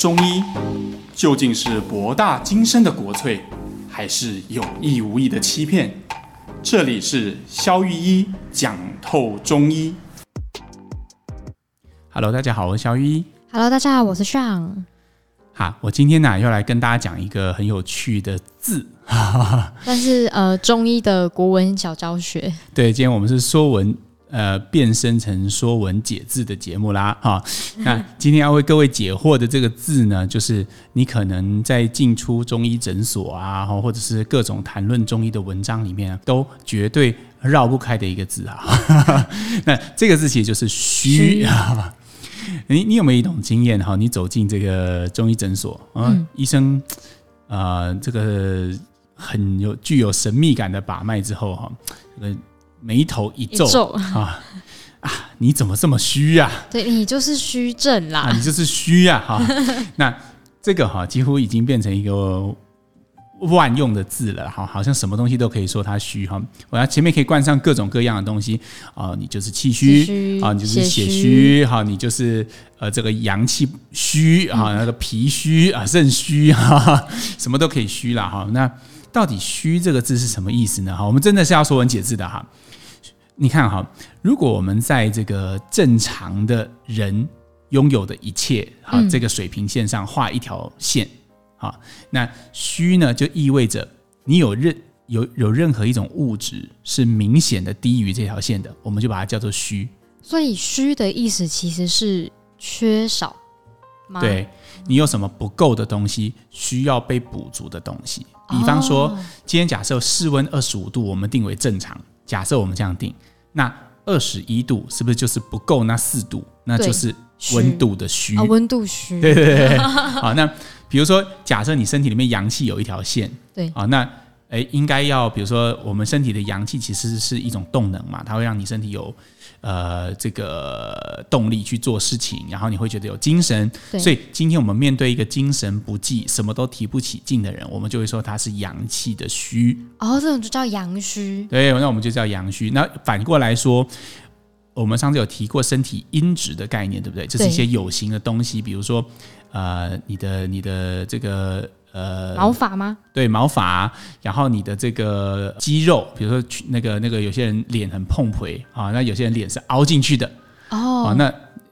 中医究竟是博大精深的国粹，还是有意无意的欺骗？这里是肖玉一讲透中医。Hello，大家好，我是肖玉一。Hello，大家好，我是 Sean。好，我今天呢要来跟大家讲一个很有趣的字，但是呃，中医的国文小教学。对，今天我们是说文。呃，变身成《说文解字》的节目啦，哈。那今天要为各位解惑的这个字呢，就是你可能在进出中医诊所啊，或者是各种谈论中医的文章里面，都绝对绕不开的一个字啊。那这个字其实就是“虚” 啊。你你有没有一种经验哈？你走进这个中医诊所啊，嗯、医生啊、呃，这个很有具有神秘感的把脉之后哈，这个。眉头一皱，啊啊！你怎么这么虚啊？对，你就是虚症啦，啊、你就是虚啊！哈、啊，那这个哈、啊、几乎已经变成一个万用的字了哈，好像什么东西都可以说它虚哈。我要前面可以冠上各种各样的东西啊，你就是气虚啊，你就是血虚哈，你就是呃这个阳气虚啊，那个脾虚啊，肾虚 哈，什么都可以虚了哈。那到底虚这个字是什么意思呢？哈，我们真的是要说文解字的哈。你看哈，如果我们在这个正常的人拥有的一切哈这个水平线上画一条线，哈，那虚呢就意味着你有任有有任何一种物质是明显的低于这条线的，我们就把它叫做虚。所以虚的意思其实是缺少吗？对，你有什么不够的东西需要被补足的东西，比方说今天假设室温二十五度，我们定为正常，假设我们这样定。那二十一度是不是就是不够那四度？那就是温度的虚。温度虚。对对对。好，那比如说，假设你身体里面阳气有一条线，对。啊，那诶，应该要比如说，我们身体的阳气其实是一种动能嘛，它会让你身体有。呃，这个动力去做事情，然后你会觉得有精神。所以今天我们面对一个精神不济、什么都提不起劲的人，我们就会说他是阳气的虚。哦，这种就叫阳虚。对，那我们就叫阳虚。那反过来说，我们上次有提过身体阴质的概念，对不对？就是一些有形的东西，比如说，呃，你的你的这个。呃，毛发吗？对，毛发。然后你的这个肌肉，比如说那个那个，有些人脸很碰回啊，那有些人脸是凹进去的哦。啊，那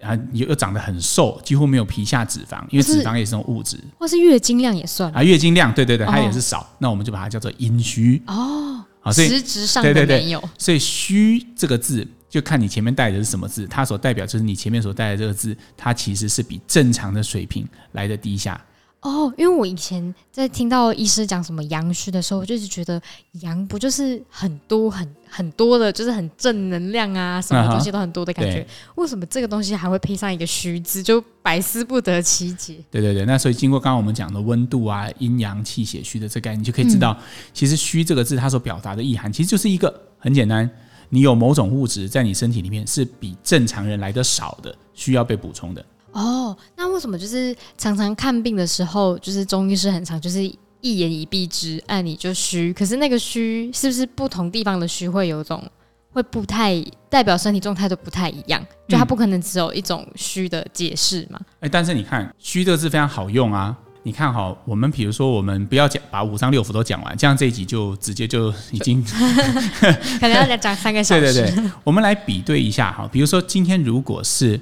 啊又又长得很瘦，几乎没有皮下脂肪，因为脂肪也是种物质。或是月经量也算啊，月经量，对对对，它也是少。哦、那我们就把它叫做阴虚哦。好，所以实质上。对对对，所以虚这个字，就看你前面带的是什么字，它所代表就是你前面所带的这个字，它其实是比正常的水平来的低下。哦，因为我以前在听到医师讲什么阳虚的时候，我就一直觉得阳不就是很多很很多的，就是很正能量啊，什么东西都很多的感觉。为什么这个东西还会配上一个虚字，就百思不得其解。对对对，那所以经过刚刚我们讲的温度啊、阴阳气血虚的这个概念，你就可以知道，其实“虚”这个字它所表达的意涵，其实就是一个很简单，你有某种物质在你身体里面是比正常人来的少的，需要被补充的。哦，那为什么就是常常看病的时候，就是中医师很常就是一言以蔽之，按你就虚。可是那个虚是不是不同地方的虚会有种会不太代表身体状态都不太一样？就它不可能只有一种虚的解释嘛？哎、嗯欸，但是你看“虚”这个字非常好用啊！你看哈，我们比如说我们不要讲把五脏六腑都讲完，这样这一集就直接就已经 可能要再讲三个小时。对对对，我们来比对一下哈，比如说今天如果是。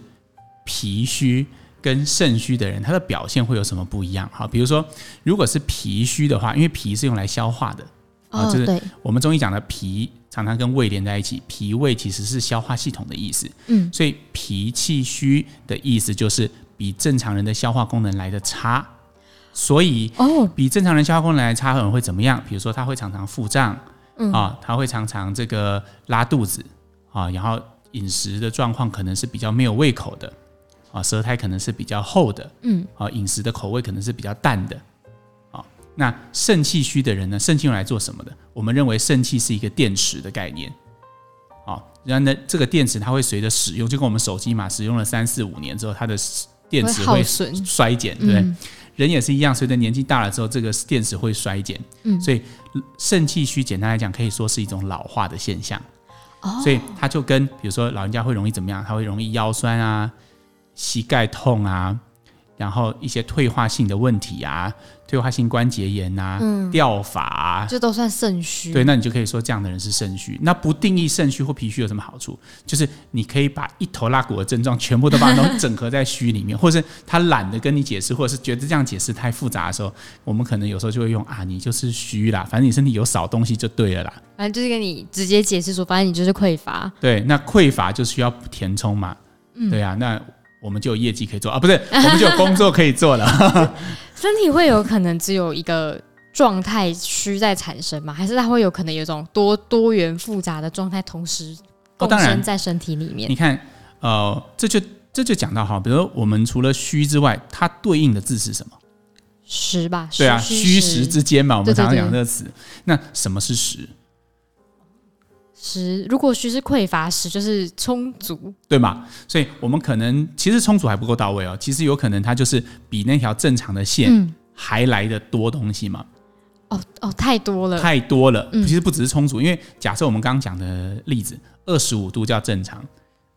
脾虚跟肾虚的人，他的表现会有什么不一样？好，比如说，如果是脾虚的话，因为脾是用来消化的，啊、哦，就是我们中医讲的脾常常跟胃连在一起，脾胃其实是消化系统的意思。嗯，所以脾气虚的意思就是比正常人的消化功能来的差，所以哦，比正常人消化功能来差，可能会怎么样？比如说他会常常腹胀，嗯啊，他会常常这个拉肚子啊，然后饮食的状况可能是比较没有胃口的。啊，舌苔可能是比较厚的，嗯，啊，饮食的口味可能是比较淡的，啊，那肾气虚的人呢？肾气用来做什么的？我们认为肾气是一个电池的概念，啊，然后呢，这个电池它会随着使用，就跟我们手机嘛，使用了三四五年之后，它的电池会衰减，对不对？嗯、人也是一样，随着年纪大了之后，这个电池会衰减，嗯，所以肾气虚，简单来讲，可以说是一种老化的现象，哦，所以它就跟比如说老人家会容易怎么样？他会容易腰酸啊。膝盖痛啊，然后一些退化性的问题啊，退化性关节炎啊，嗯，掉发啊，这都算肾虚。对，那你就可以说这样的人是肾虚。那不定义肾虚或脾虚有什么好处？就是你可以把一头拉骨的症状全部都把它都整合在虚里面，或者是他懒得跟你解释，或者是觉得这样解释太复杂的时候，我们可能有时候就会用啊，你就是虚啦，反正你身体有少东西就对了啦。反正就是跟你直接解释说，反正你就是匮乏。对，那匮乏就需要填充嘛。嗯，对啊，那。我们就有业绩可以做啊，不是，我们就有工作可以做了。身体会有可能只有一个状态虚在产生吗？还是它会有可能有一种多多元复杂的状态同时共生在身体里面？哦、你看，呃，这就这就讲到哈，比如说我们除了虚之外，它对应的字是什么？实吧？对啊，虚实之间嘛，我们常常讲这个词。那什么是实？实如果虚是匮乏，实就是充足，对吗？所以我们可能其实充足还不够到位哦。其实有可能它就是比那条正常的线还来的多东西嘛。嗯、哦哦，太多了，太多了。其实不只是充足，嗯、因为假设我们刚刚讲的例子，二十五度叫正常，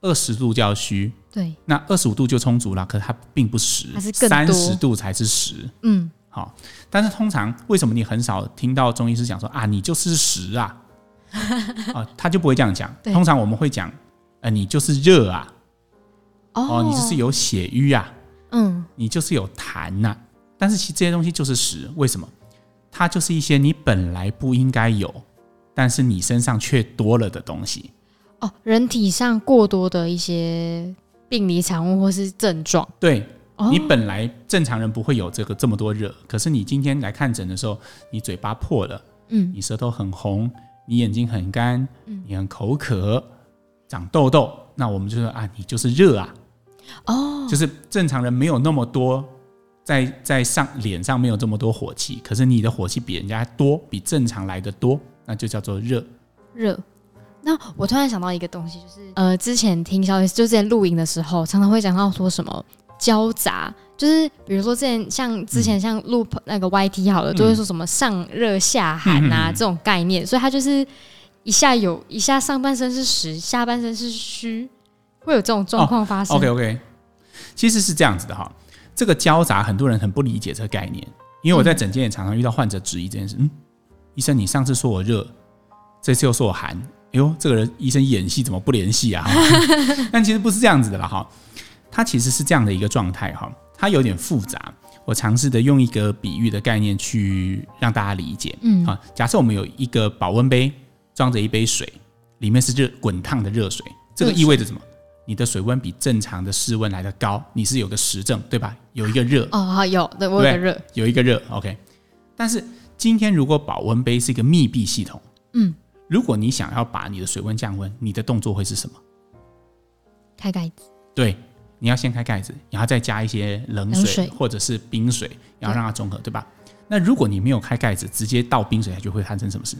二十度叫虚。对，那二十五度就充足了，可是它并不实，它是更多，三十度才是实。嗯，好。但是通常为什么你很少听到中医师讲说啊，你就是实啊？哦，他就不会这样讲。通常我们会讲，呃，你就是热啊，哦，你就是有血瘀啊，嗯，你就是有痰呐。但是其实这些东西就是实，为什么？它就是一些你本来不应该有，但是你身上却多了的东西。哦，人体上过多的一些病理产物或是症状。对，你本来正常人不会有这个这么多热，可是你今天来看诊的时候，你嘴巴破了，嗯，你舌头很红。你眼睛很干，你很口渴，长痘痘，那我们就说啊，你就是热啊，哦，就是正常人没有那么多，在在上脸上没有这么多火气，可是你的火气比人家多，比正常来的多，那就叫做热。热。那我突然想到一个东西，就是呃，之前听消息，就之前录音的时候，常常会讲到说什么。交杂就是，比如说之前像之前像录那个 YT 好了，嗯、都会说什么上热下寒啊、嗯、这种概念，所以它就是一下有一下上半身是实，下半身是虚，会有这种状况发生。哦、OK OK，其实是这样子的哈。这个交杂很多人很不理解这个概念，因为我在诊间也常常遇到患者质疑这件事。嗯，医生，你上次说我热，这次又说我寒，哎呦，这个人医生演戏怎么不联系啊？但其实不是这样子的啦哈。它其实是这样的一个状态哈，它有点复杂。我尝试的用一个比喻的概念去让大家理解。嗯，啊，假设我们有一个保温杯装着一杯水，里面是热滚烫的热水，这个意味着什么？你的水温比正常的室温来的高，你是有个实证，对吧？有一个热哦，好有，对，我有个热，有一个热，OK。但是今天如果保温杯是一个密闭系统，嗯，如果你想要把你的水温降温，你的动作会是什么？开盖子。对。你要先开盖子，然后再加一些冷水或者是冰水，然后让它中和，对吧？那如果你没有开盖子，直接倒冰水，它就会发生什么事？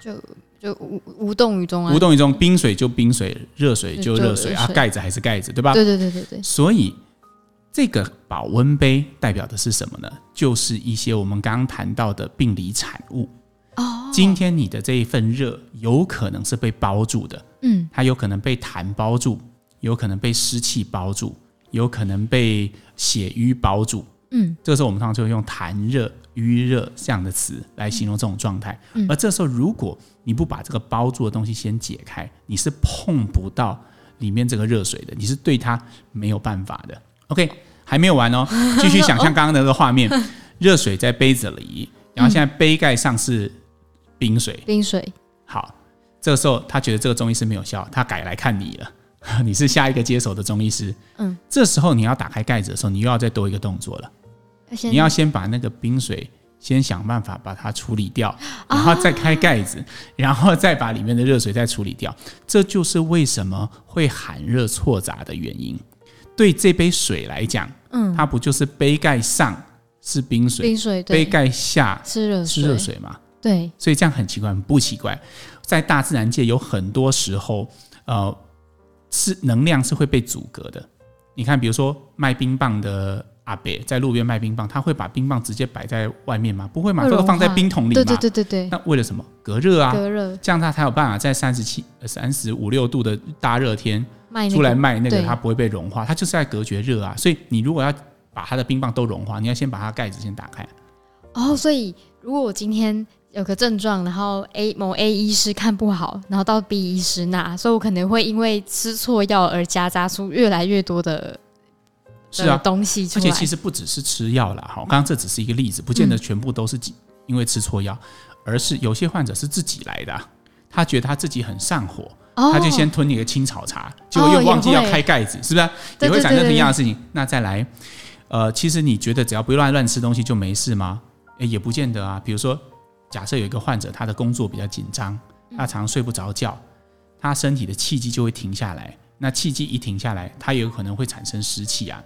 就就无无动于衷啊！无动于衷，冰水就冰水，热水就热水啊，盖子还是盖子，对吧？对对对对对。所以这个保温杯代表的是什么呢？就是一些我们刚刚谈到的病理产物。哦。今天你的这一份热有可能是被包住的，嗯，它有可能被痰包住。有可能被湿气包住，有可能被血瘀包住。嗯，这个时候我们通常就会用痰热、瘀热这样的词来形容这种状态。嗯，而这时候如果你不把这个包住的东西先解开，你是碰不到里面这个热水的，你是对它没有办法的。OK，还没有完哦，继续想象刚刚的那个画面：热水在杯子里，然后现在杯盖上是冰水。冰水。好，这个时候他觉得这个中医是没有效，他改来看你了。你是下一个接手的中医师，嗯，这时候你要打开盖子的时候，你又要再多一个动作了。你要先把那个冰水先想办法把它处理掉，然后再开盖子，然后再把里面的热水再处理掉。这就是为什么会寒热错杂的原因。对这杯水来讲，嗯，它不就是杯盖上是冰水，冰水，杯盖下是热是热水吗？对，所以这样很奇怪，很不奇怪。在大自然界有很多时候，呃。是能量是会被阻隔的。你看，比如说卖冰棒的阿伯在路边卖冰棒，他会把冰棒直接摆在外面吗？不会嘛，都放在冰桶里嘛。对对对对对。那为了什么？隔热啊，隔热，这样他才有办法在三十七、三十五六度的大热天出来卖那个，它不会被融化，它就是在隔绝热啊。所以你如果要把它的冰棒都融化，你要先把它盖子先打开。哦，所以如果我今天有个症状，然后 A 某 A 医师看不好，然后到 B 医师那，所以我可能会因为吃错药而夹杂出越来越多的是啊东西出来。而且其实不只是吃药了，哈，刚刚这只是一个例子，不见得全部都是因为吃错药，嗯、而是有些患者是自己来的，他觉得他自己很上火，哦、他就先吞一个青草茶，结果又忘记要开盖子，是不是？也会产生同样的事情。那再来，呃，其实你觉得只要不乱乱吃东西就没事吗？诶，也不见得啊。比如说，假设有一个患者，他的工作比较紧张，他常常睡不着觉，他身体的气机就会停下来。那气机一停下来，他也有可能会产生湿气啊。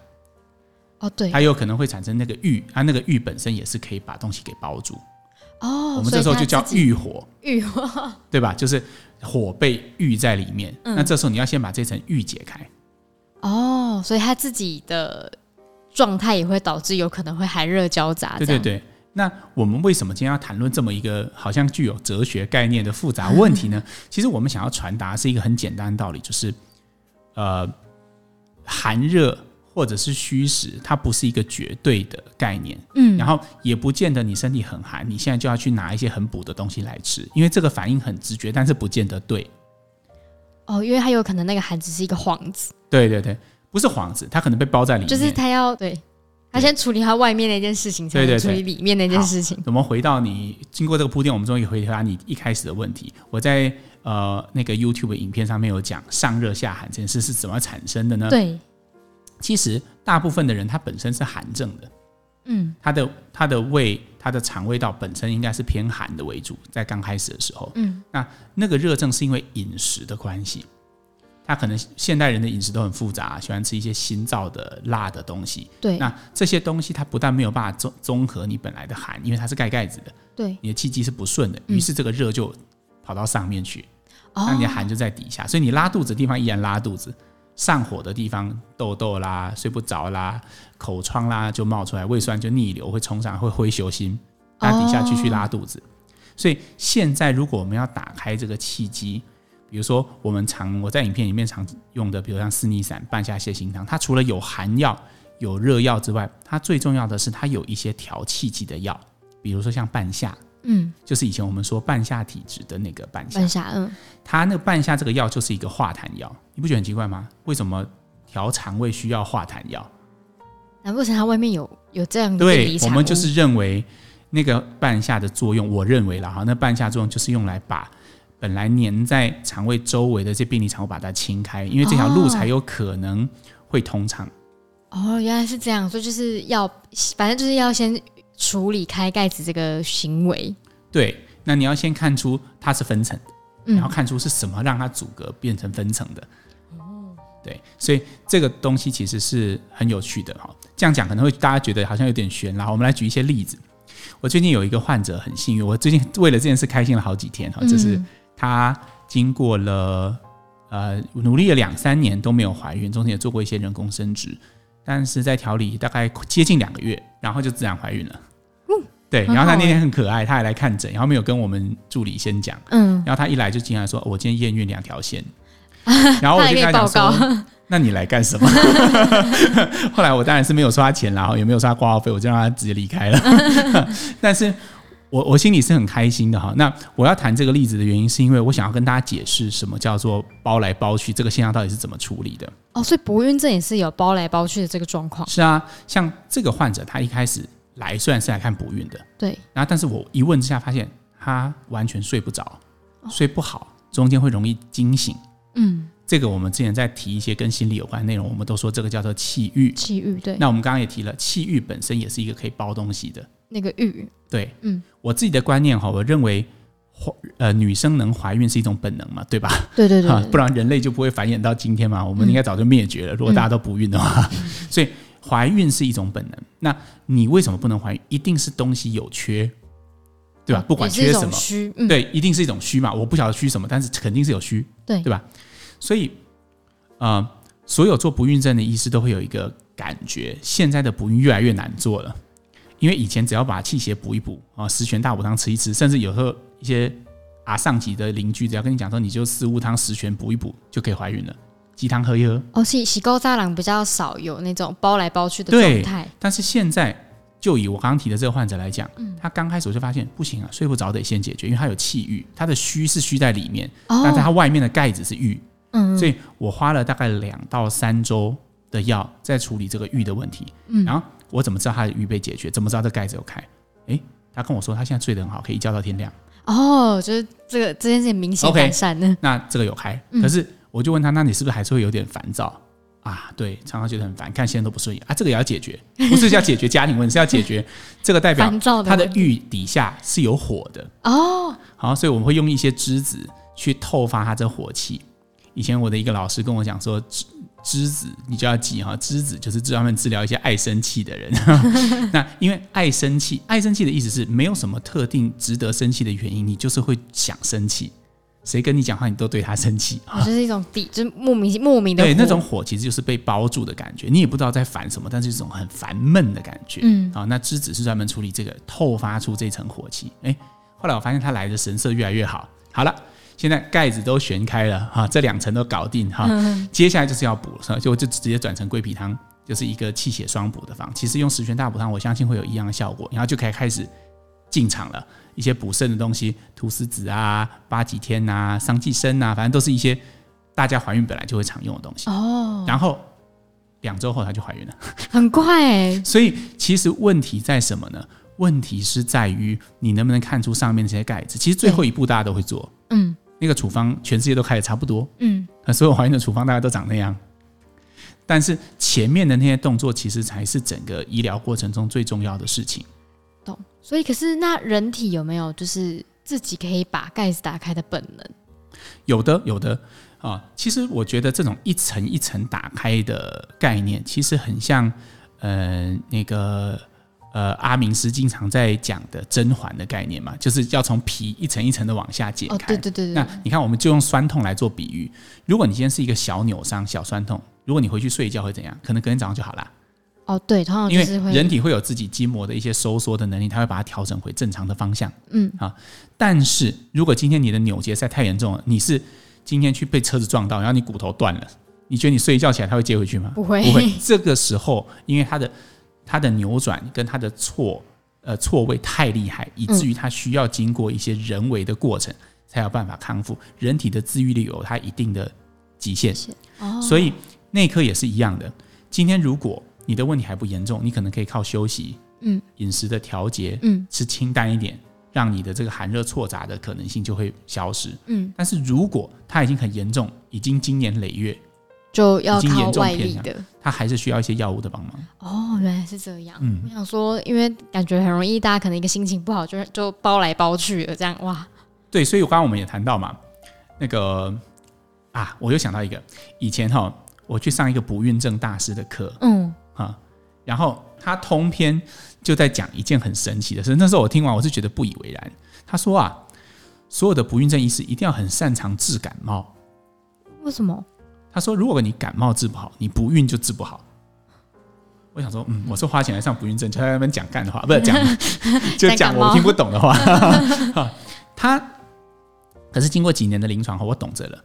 哦，对，他有可能会产生那个郁，他那个郁本身也是可以把东西给包住。哦，我们这时候就叫郁火，郁火，对吧？就是火被郁在里面。嗯，那这时候你要先把这层郁解开。哦，所以他自己的状态也会导致有可能会寒热交杂。对对对。那我们为什么今天要谈论这么一个好像具有哲学概念的复杂问题呢？其实我们想要传达是一个很简单的道理，就是呃，寒热或者是虚实，它不是一个绝对的概念。嗯，然后也不见得你身体很寒，你现在就要去拿一些很补的东西来吃，因为这个反应很直觉，但是不见得对。哦，因为它有可能那个寒只是一个幌子。对对对，不是幌子，它可能被包在里面。就是它要对。他先处理他外面那件事情，才能处理里面那件事情。我们回到你经过这个铺垫，我们终于回答你一开始的问题。我在呃那个 YouTube 影片上面有讲上热下寒这件事是怎么产生的呢？对，其实大部分的人他本身是寒症的，嗯，他的他的胃他的肠胃道本身应该是偏寒的为主，在刚开始的时候，嗯，那那个热症是因为饮食的关系。他可能现代人的饮食都很复杂，喜欢吃一些辛燥的辣的东西。对，那这些东西它不但没有办法综综合你本来的寒，因为它是盖盖子的。对，你的气机是不顺的，于是这个热就跑到上面去，那、嗯、你的寒就在底下，所以你拉肚子的地方依然拉肚子，上火的地方痘痘啦、睡不着啦、口疮啦就冒出来，胃酸就逆流会冲上，会灰熊心，那底下继续拉肚子。哦、所以现在如果我们要打开这个气机。比如说，我们常我在影片里面常用的，比如像四逆散、半夏泻心汤，它除了有寒药、有热药之外，它最重要的是它有一些调气机的药，比如说像半夏，嗯，就是以前我们说半夏体质的那个半夏，半夏，嗯，它那个半夏这个药就是一个化痰药，你不觉得很奇怪吗？为什么调肠胃需要化痰药？难不成它外面有有这样的？对，我们就是认为那个半夏的作用，我认为了哈，那半夏作用就是用来把。本来粘在肠胃周围的这病理产物把它清开，因为这条路才有可能会通畅。哦，原来是这样，所以就是要，反正就是要先处理开盖子这个行为。对，那你要先看出它是分层，然后看出是什么让它阻隔变成分层的。哦，对，所以这个东西其实是很有趣的哈。这样讲可能会大家觉得好像有点悬，然后我们来举一些例子。我最近有一个患者很幸运，我最近为了这件事开心了好几天哈，就是。她经过了呃努力了两三年都没有怀孕，中间也做过一些人工生殖，但是在调理大概接近两个月，然后就自然怀孕了。嗯，对。然后她那天很可爱，她还来看诊，然后没有跟我们助理先讲。嗯。然后她一来就进来说：“我今天验孕两条线。” 然后我就跟她讲说：“那你来干什么？” 后来我当然是没有收她钱，然后也没有收她挂号费，我就让她直接离开了。但是。我我心里是很开心的哈。那我要谈这个例子的原因，是因为我想要跟大家解释什么叫做包来包去，这个现象到底是怎么处理的。哦，所以不孕症也是有包来包去的这个状况。是啊，像这个患者，他一开始来虽然是来看不孕的，对，然后但是我一问之下发现他完全睡不着，睡不好，中间会容易惊醒。嗯，这个我们之前在提一些跟心理有关的内容，我们都说这个叫做气郁。气郁，对。那我们刚刚也提了，气郁本身也是一个可以包东西的。那个欲，对，嗯，我自己的观念哈，我认为怀呃女生能怀孕是一种本能嘛，对吧？对对对，对，不然人类就不会繁衍到今天嘛，我们应该早就灭绝了。嗯、如果大家都不孕的话，嗯、所以怀孕是一种本能。那你为什么不能怀孕？一定是东西有缺，对吧？不管缺什么，虚、嗯，对，一定是一种虚嘛。我不晓得虚什么，但是肯定是有虚，对对吧？所以，呃，所有做不孕症的医师都会有一个感觉，现在的不孕越来越难做了。因为以前只要把气血补一补啊，十全大补汤吃一吃，甚至有时候一些啊上级的邻居只要跟你讲说，你就四物汤十全补一补就可以怀孕了。鸡汤喝一喝。哦，洗洗沟渣郎比较少有那种包来包去的状态。但是现在就以我刚刚提的这个患者来讲，嗯，他刚开始我就发现不行啊，睡不着得先解决，因为他有气郁，他的虚是虚在里面，哦、但在他外面的盖子是郁。嗯，所以我花了大概两到三周的药在处理这个郁的问题。嗯，然后我怎么知道他的郁被解决？怎么知道这盖子有开？诶，他跟我说他现在睡得很好，可以一觉到天亮。哦，就是这个这件事情明显改善呢。Okay, 那这个有开，可是我就问他，那你是不是还是会有点烦躁啊？对，常常觉得很烦，看现在都不顺眼啊。这个也要解决，不是要解决家庭问题，是要解决 这个代表他的玉底下是有火的哦。好，所以我们会用一些栀子去透发他这火气。以前我的一个老师跟我讲说。栀子，你就要记哈，栀子就是专门治疗一些爱生气的人。那因为爱生气，爱生气的意思是没有什么特定值得生气的原因，你就是会想生气。谁跟你讲话，你都对他生气，就是一种底，就是莫名莫名的。对，那种火其实就是被包住的感觉，你也不知道在烦什么，但是一种很烦闷的感觉。嗯，啊，那栀子是专门处理这个，透发出这层火气。哎，后来我发现他来的神色越来越好。好了。现在盖子都旋开了哈，这两层都搞定哈，接下来就是要补，就就直接转成桂皮汤，就是一个气血双补的方。其实用十全大补汤，我相信会有一样的效果。然后就可以开始进场了，一些补肾的东西，菟丝子啊、八戟天呐、桑寄生呐，反正都是一些大家怀孕本来就会常用的东西。哦，然后两周后她就怀孕了，很快哎。所以其实问题在什么呢？问题是在于你能不能看出上面这些盖子。其实最后一步大家都会做，嗯。那个处方全世界都开的差不多，嗯，所有怀孕的处方大家都长那样，但是前面的那些动作其实才是整个医疗过程中最重要的事情。懂，所以可是那人体有没有就是自己可以把盖子打开的本能？有的，有的啊。其实我觉得这种一层一层打开的概念，其实很像，呃，那个。呃，阿明师经常在讲的甄嬛的概念嘛，就是要从皮一层一层的往下解开。哦，对对对对。那你看，我们就用酸痛来做比喻。如果你今天是一个小扭伤、小酸痛，如果你回去睡一觉会怎样？可能隔天早上就好了。哦，对，通常就是会。因为人体会有自己筋膜的一些收缩的能力，它会把它调整回正常的方向。嗯。啊，但是如果今天你的扭结在太严重了，你是今天去被车子撞到，然后你骨头断了，你觉得你睡一觉起来它会接回去吗？不会，不会。这个时候，因为它的。它的扭转跟它的错呃错位太厉害，以至于它需要经过一些人为的过程，嗯、才有办法康复。人体的自愈力有它一定的极限，哦、所以内科也是一样的。今天如果你的问题还不严重，你可能可以靠休息、嗯，饮食的调节，嗯，吃清淡一点，让你的这个寒热错杂的可能性就会消失，嗯。但是如果它已经很严重，已经经年累月。就要靠外力的，他还是需要一些药物的帮忙。哦，原来是这样。嗯，我想说，因为感觉很容易，大家可能一个心情不好，就就包来包去的这样哇。对，所以刚刚我们也谈到嘛，那个啊，我又想到一个，以前哈，我去上一个不孕症大师的课，嗯啊，然后他通篇就在讲一件很神奇的事。那时候我听完，我是觉得不以为然。他说啊，所有的不孕症医师一定要很擅长治感冒。为什么？他说：“如果你感冒治不好，你不孕就治不好。”我想说，嗯，我是花钱来上不孕症，就在那边讲干的话，不是讲 就讲我听不懂的话。他可是经过几年的临床后，我懂着了。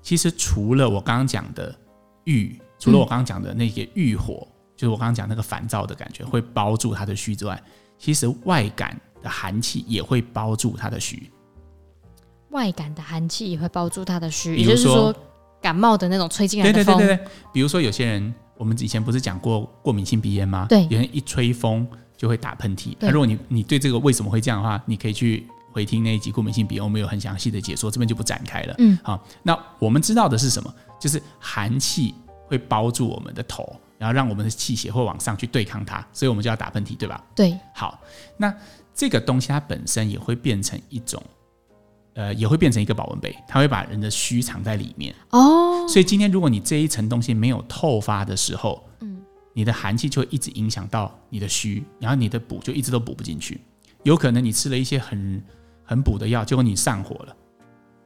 其实除了我刚刚讲的欲，除了我刚刚讲的那些欲火，嗯、就是我刚刚讲那个烦躁的感觉会包住他的虚之外，其实外感的寒气也会包住他的虚。外感的寒气也会包住他的虚，也就是说。感冒的那种吹进来的风，对对对对，比如说有些人，我们以前不是讲过过敏性鼻炎吗？对，有人一吹风就会打喷嚏。那如果你你对这个为什么会这样的话，你可以去回听那一集过敏性鼻炎，我们有很详细的解说，这边就不展开了。嗯，好，那我们知道的是什么？就是寒气会包住我们的头，然后让我们的气血会往上去对抗它，所以我们就要打喷嚏，对吧？对。好，那这个东西它本身也会变成一种。呃，也会变成一个保温杯，它会把人的虚藏在里面哦。所以今天如果你这一层东西没有透发的时候，嗯，你的寒气就会一直影响到你的虚，然后你的补就一直都补不进去。有可能你吃了一些很很补的药，结果你上火了，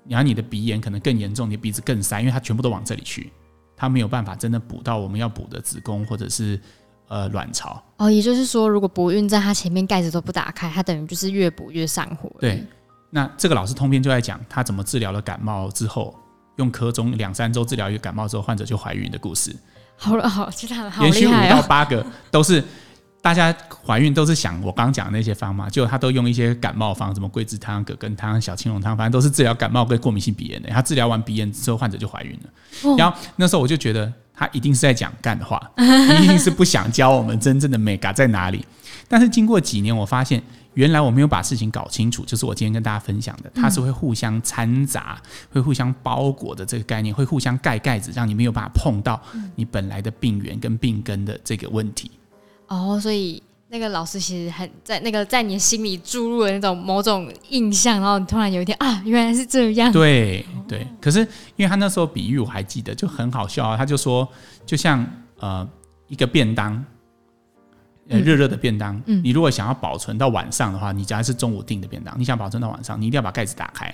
然后你的鼻炎可能更严重，你的鼻子更塞，因为它全部都往这里去，它没有办法真的补到我们要补的子宫或者是呃卵巢。哦，也就是说，如果不孕在它前面盖子都不打开，它等于就是越补越上火。对。那这个老师通篇就在讲他怎么治疗了感冒之后，用科中两三周治疗一个感冒之后，患者就怀孕的故事。好了，好，其他好连续五到哦。八个都是大家怀孕都是想我刚刚讲的那些方嘛，结果他都用一些感冒方，什么桂枝汤、葛根汤、小青龙汤，反正都是治疗感冒跟过敏性鼻炎的。他治疗完鼻炎之后，患者就怀孕了。哦 然后那时候我就觉得他一定是在讲干话，一定是不想教我们真正的美感在哪里。但是经过几年，我发现原来我没有把事情搞清楚，就是我今天跟大家分享的，它是会互相掺杂、会互相包裹的这个概念，会互相盖盖子，让你没有办法碰到你本来的病源跟病根的这个问题。哦，所以那个老师其实很在那个在你心里注入了那种某种印象，然后你突然有一天啊，原来是这样。对对，可是因为他那时候比喻我还记得，就很好笑啊。他就说，就像呃一个便当，呃热热的便当，嗯你如果想要保存到晚上的话，你假如是中午订的便当，你想保存到晚上，你一定要把盖子打开。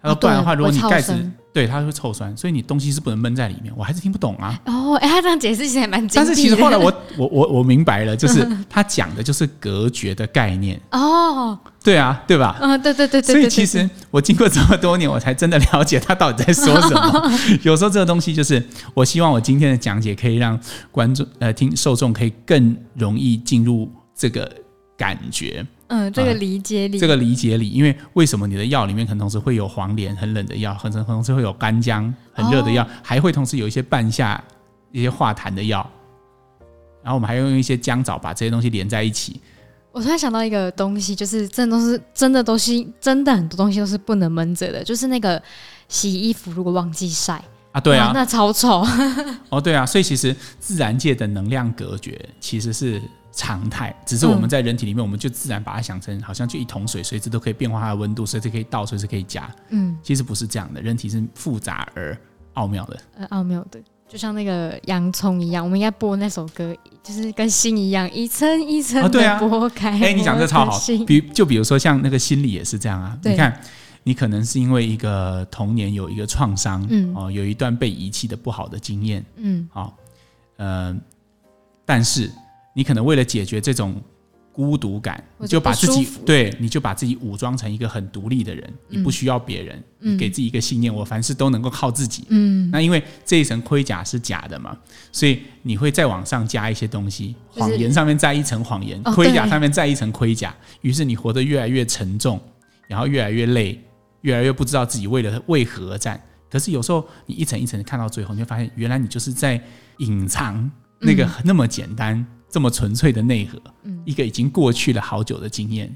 他说，哦不然的话，如果你盖子对它会臭酸，所以你东西是不能闷在里面。我还是听不懂啊。哦，哎，他这样解释其实还蛮。但是其实后来我我我我明白了，就是他讲的就是隔绝的概念。哦，对啊，对吧？嗯，对对对对。所以其实我经过这么多年，我才真的了解他到底在说什么。有时候这个东西就是，我希望我今天的讲解可以让观众呃听受众可以更容易进入这个感觉，嗯，这个理解力，这个理解里。因为为什么你的药里面可能同时会有黄连很冷的药，很很同时会有干姜很热的药，还会同时有一些半夏一些化痰的药，然后我们还要用一些姜枣把这些东西连在一起。我突然想到一个东西，就是真的都是真的东西，真的很多东西都是不能闷着的，就是那个洗衣服如果忘记晒啊，对啊，那超臭。哦，对啊，所以其实自然界的能量隔绝其实是常态，只是我们在人体里面，我们就自然把它想成好像就一桶水，随时都可以变化它的温度，随时可以倒，随时可以加。嗯，其实不是这样的，人体是复杂而奥妙的。呃，奥妙的，就像那个洋葱一样，我们应该播那首歌，就是跟心一样，一层一层的剥开。哎、欸，你讲这超好，比就比如说像那个心理也是这样啊。你看，你可能是因为一个童年有一个创伤，嗯，哦，有一段被遗弃的不好的经验，嗯，好、哦，呃，但是。你可能为了解决这种孤独感，你就把自己对，你就把自己武装成一个很独立的人，嗯、你不需要别人，嗯、你给自己一个信念，我凡事都能够靠自己。嗯，那因为这一层盔甲是假的嘛，所以你会再往上加一些东西，谎、言上面再一层谎言，盔甲上面再一层盔甲，于、哦、是你活得越来越沉重，然后越来越累，越来越不知道自己为了为何而战。可是有时候你一层一层看到最后，你会发现，原来你就是在隐藏那个那么简单。嗯这么纯粹的内核，嗯，一个已经过去了好久的经验，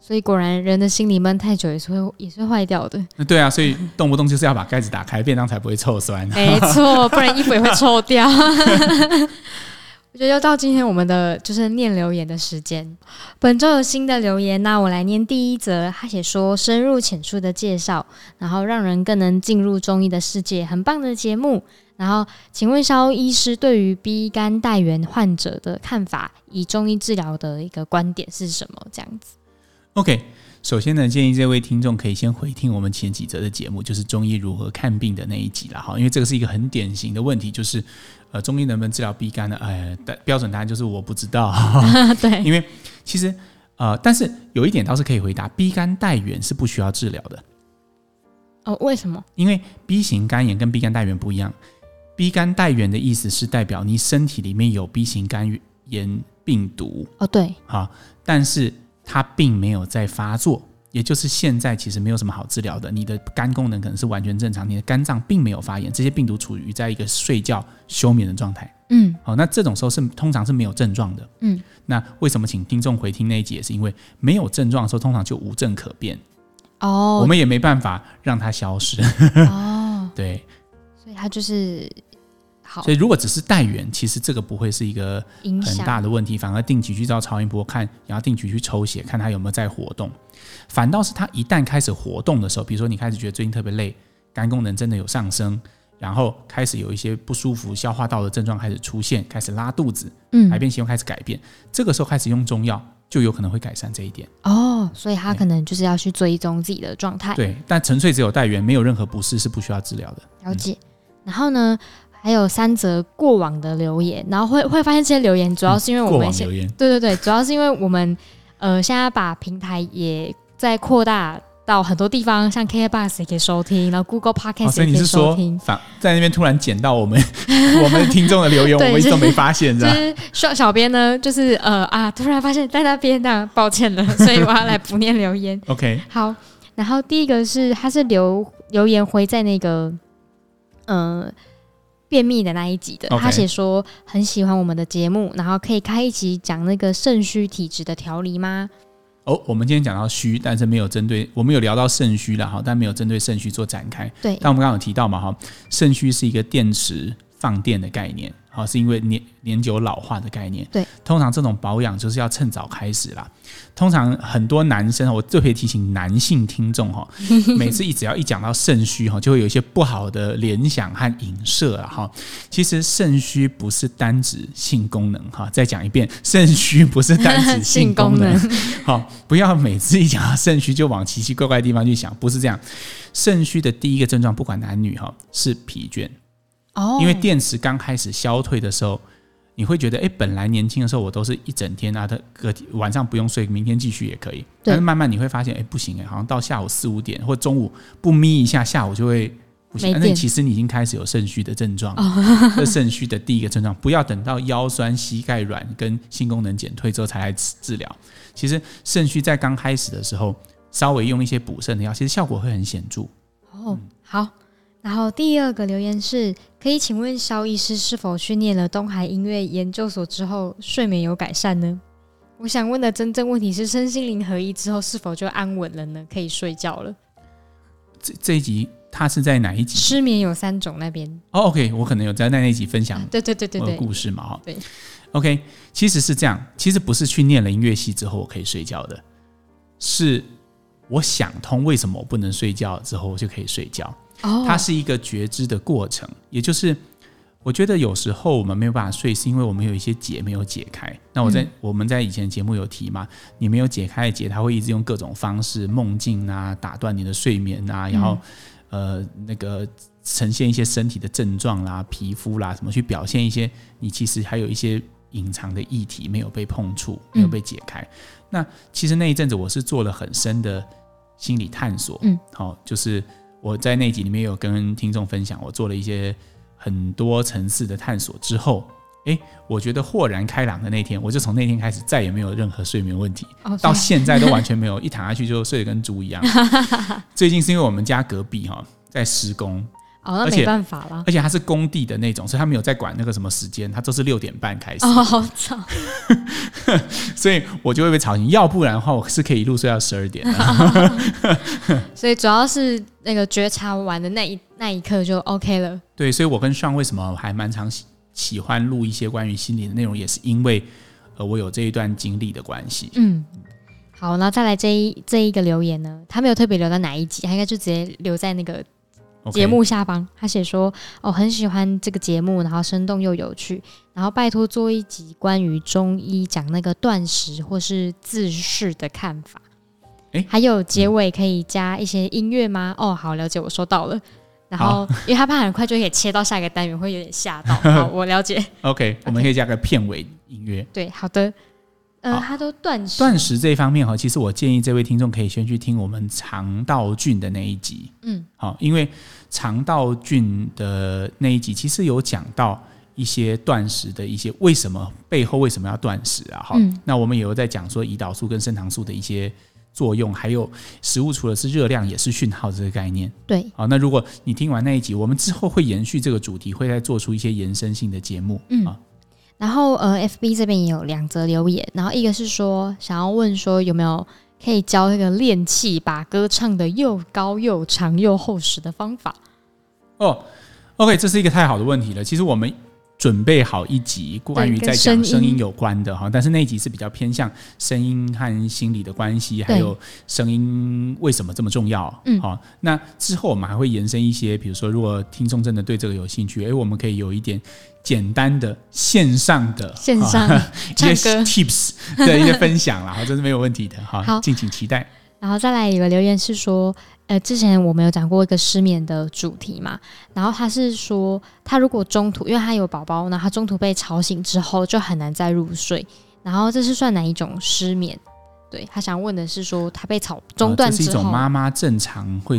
所以果然人的心里闷太久也是会也是坏掉的。对啊，所以动不动就是要把盖子打开，便当才不会臭酸。没错，不然衣服也会臭掉。我觉得又到今天我们的就是念留言的时间。本周有新的留言，那我来念第一则。他写说深入浅出的介绍，然后让人更能进入中医的世界，很棒的节目。然后，请问肖医师对于 B 肝带原患者的看法，以中医治疗的一个观点是什么？这样子。OK，首先呢，建议这位听众可以先回听我们前几则的节目，就是中医如何看病的那一集了哈，因为这个是一个很典型的问题，就是呃，中医能不能治疗 B 肝呢？哎，标准答案就是我不知道。对，因为其实呃，但是有一点倒是可以回答，B 肝带原是不需要治疗的。哦，为什么？因为 B 型肝炎跟 B 肝带原不一样。B 肝带原的意思是代表你身体里面有 B 型肝炎病毒。哦，对，啊，但是它并没有在发作，也就是现在其实没有什么好治疗的，你的肝功能可能是完全正常，你的肝脏并没有发炎，这些病毒处于在一个睡觉休眠的状态，嗯，好，那这种时候是通常是没有症状的，嗯，那为什么请听众回听那一集，也是因为没有症状的时候，通常就无症可变，哦，我们也没办法让它消失，哦，对，所以它就是好。所以，如果只是带源，其实这个不会是一个很大的问题，反而定期去照超音波看，然后定期去抽血看它有没有在活动。反倒是它一旦开始活动的时候，比如说你开始觉得最近特别累，肝功能真的有上升，然后开始有一些不舒服、消化道的症状开始出现，开始拉肚子，嗯，排便习惯开始改变，这个时候开始用中药，就有可能会改善这一点。哦，所以他可能就是要去追踪自己的状态。对，但纯粹只有带源，没有任何不适，是不需要治疗的。了解。嗯、然后呢？还有三则过往的留言，然后会会发现这些留言主要是因为我们现、嗯、对对对，主要是因为我们呃现在把平台也在扩大到很多地方，像 KKBOX 也可以收听，然后 Google Podcast 也可以收听。反、哦、在那边突然捡到我们我们听众的留言，我们一直都没发现，就是小小编呢，就是呃啊，突然发现在那边，那抱歉了，所以我要来不念留言。OK，好，然后第一个是他是留留言回在那个呃便秘的那一集的，okay. 他写说很喜欢我们的节目，然后可以开一集讲那个肾虚体质的调理吗？哦，我们今天讲到虚，但是没有针对，我们有聊到肾虚了哈，但没有针对肾虚做展开。对，但我们刚刚有提到嘛哈，肾虚是一个电池放电的概念。好，是因为年年久老化的概念。对，通常这种保养就是要趁早开始啦。通常很多男生，我特别提醒男性听众哈，每次一只要一讲到肾虚哈，就会有一些不好的联想和影射了哈。其实肾虚不是单指性功能哈，再讲一遍，肾虚不是单指 性功能。好，不要每次一讲到肾虚就往奇奇怪怪的地方去想，不是这样。肾虚的第一个症状，不管男女哈，是疲倦。哦，因为电池刚开始消退的时候，你会觉得，哎，本来年轻的时候我都是一整天啊，的个体晚上不用睡，明天继续也可以。但是慢慢你会发现，哎，不行哎，好像到下午四五点或中午不眯一下，下午就会不行。那其实你已经开始有肾虚的症状。这肾虚的第一个症状，不要等到腰酸、膝盖软跟性功能减退之后才来治疗。其实肾虚在刚开始的时候，稍微用一些补肾的药，其实效果会很显著。哦，好。然后第二个留言是，可以请问萧医师是否去念了东海音乐研究所之后睡眠有改善呢？我想问的真正问题是，身心灵合一之后是否就安稳了呢？可以睡觉了？这这一集他是在哪一集？失眠有三种那边哦。OK，我可能有在那那一集分享、啊，对对对对对故事嘛哈。对，OK，其实是这样，其实不是去念了音乐系之后我可以睡觉的，是我想通为什么我不能睡觉之后我就可以睡觉。它是一个觉知的过程，也就是我觉得有时候我们没有办法睡，是因为我们有一些结没有解开。那我在、嗯、我们在以前节目有提嘛，你没有解开的结，它会一直用各种方式，梦境啊，打断你的睡眠啊，然后、嗯、呃那个呈现一些身体的症状啦、皮肤啦什么，去表现一些你其实还有一些隐藏的议题没有被碰触，没有被解开。嗯、那其实那一阵子我是做了很深的心理探索，嗯，好、哦，就是。我在那集里面有跟听众分享，我做了一些很多层次的探索之后，诶，我觉得豁然开朗的那天，我就从那天开始再也没有任何睡眠问题.到现在都完全没有，一躺下去就睡得跟猪一样。最近是因为我们家隔壁哈在施工。哦，那没办法了。而且他是工地的那种，所以他没有在管那个什么时间，他都是六点半开始。哦，好早。所以我就会被吵醒，要不然的话，我是可以一路睡到十二点。所以主要是那个觉察完的那一那一刻就 OK 了。对，所以我跟 Sean 为什么还蛮常喜喜欢录一些关于心理的内容，也是因为呃我有这一段经历的关系。嗯，好，那再来这一这一个留言呢，他没有特别留到哪一集，他应该就直接留在那个。节目下方，他写说：“哦，很喜欢这个节目，然后生动又有趣，然后拜托做一集关于中医讲那个断食或是自噬的看法。欸”还有结尾可以加一些音乐吗？哦，好，了解，我收到了。然后，因为他怕很快就可以切到下一个单元，会有点吓到。好，我了解。OK，我们可以加个片尾音乐。对，好的。呃，他都断食。断食这一方面哈，其实我建议这位听众可以先去听我们肠道菌的那一集。嗯，好，因为肠道菌的那一集其实有讲到一些断食的一些为什么背后为什么要断食啊？哈、嗯，那我们也有在讲说胰岛素跟升糖素的一些作用，还有食物除了是热量也是讯号这个概念。对，好，那如果你听完那一集，我们之后会延续这个主题，会再做出一些延伸性的节目。嗯。然后呃，FB 这边也有两则留言，然后一个是说想要问说有没有可以教那个练气把歌唱得又高又长又厚实的方法。哦，OK，这是一个太好的问题了。其实我们。准备好一集关于在讲声音有关的哈，但是那一集是比较偏向声音和心理的关系，还有声音为什么这么重要。嗯，好，那之后我们还会延伸一些，比如说如果听众真的对这个有兴趣，哎，我们可以有一点简单的线上的线上 一些 tips 的一些分享啦，这是没有问题的哈，敬请期待。然后再来一个留言是说。呃，之前我们有讲过一个失眠的主题嘛，然后他是说，他如果中途因为他有宝宝，呢他中途被吵醒之后就很难再入睡，然后这是算哪一种失眠？对他想问的是说，他被吵中断之后，呃、这是一种妈妈正常会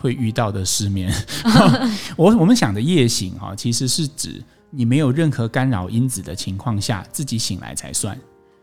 会遇到的失眠。我我们想的夜醒哈，其实是指你没有任何干扰因子的情况下，自己醒来才算。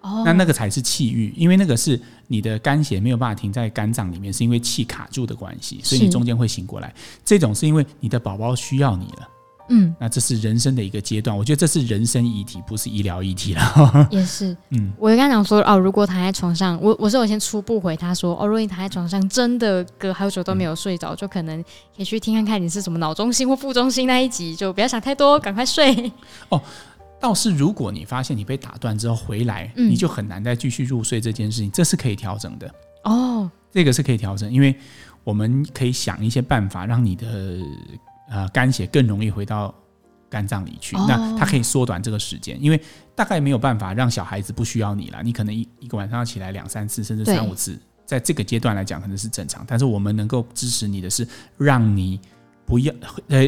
哦，那那个才是气郁，因为那个是你的肝血没有办法停在肝脏里面，是因为气卡住的关系，所以你中间会醒过来。这种是因为你的宝宝需要你了。嗯，那这是人生的一个阶段，我觉得这是人生议题，不是医疗议题了。也是，嗯，我就跟他讲说，哦，如果躺在床上，我我是我先初步回他说，哦，如果你躺在床上，真的隔好久都没有睡着，嗯，就可能可以去听看看你是什么脑中心或副中心那一集，就不要想太多，赶快睡。哦，倒是如果你发现你被打断之后回来，嗯，你就很难再继续入睡这件事情，这是可以调整的。哦，这个是可以调整，因为我们可以想一些办法让你的。呃，肝血更容易回到肝脏里去，哦，那它可以缩短这个时间，因为大概没有办法让小孩子不需要你了。你可能一一个晚上要起来两三次，甚至三五次，在这个阶段来讲可能是正常。但是我们能够支持你的是，让你不要呃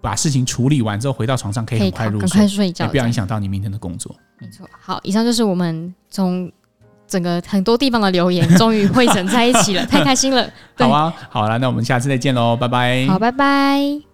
把事情处理完之后回到床上可以很快入睡，赶快睡觉，也不要影响到你明天的工作。没错，好，以上就是我们从整个很多地方的留言终于汇整在一起了，太开心了。好啊，好了，那我们下次再见喽，拜拜。好，拜拜。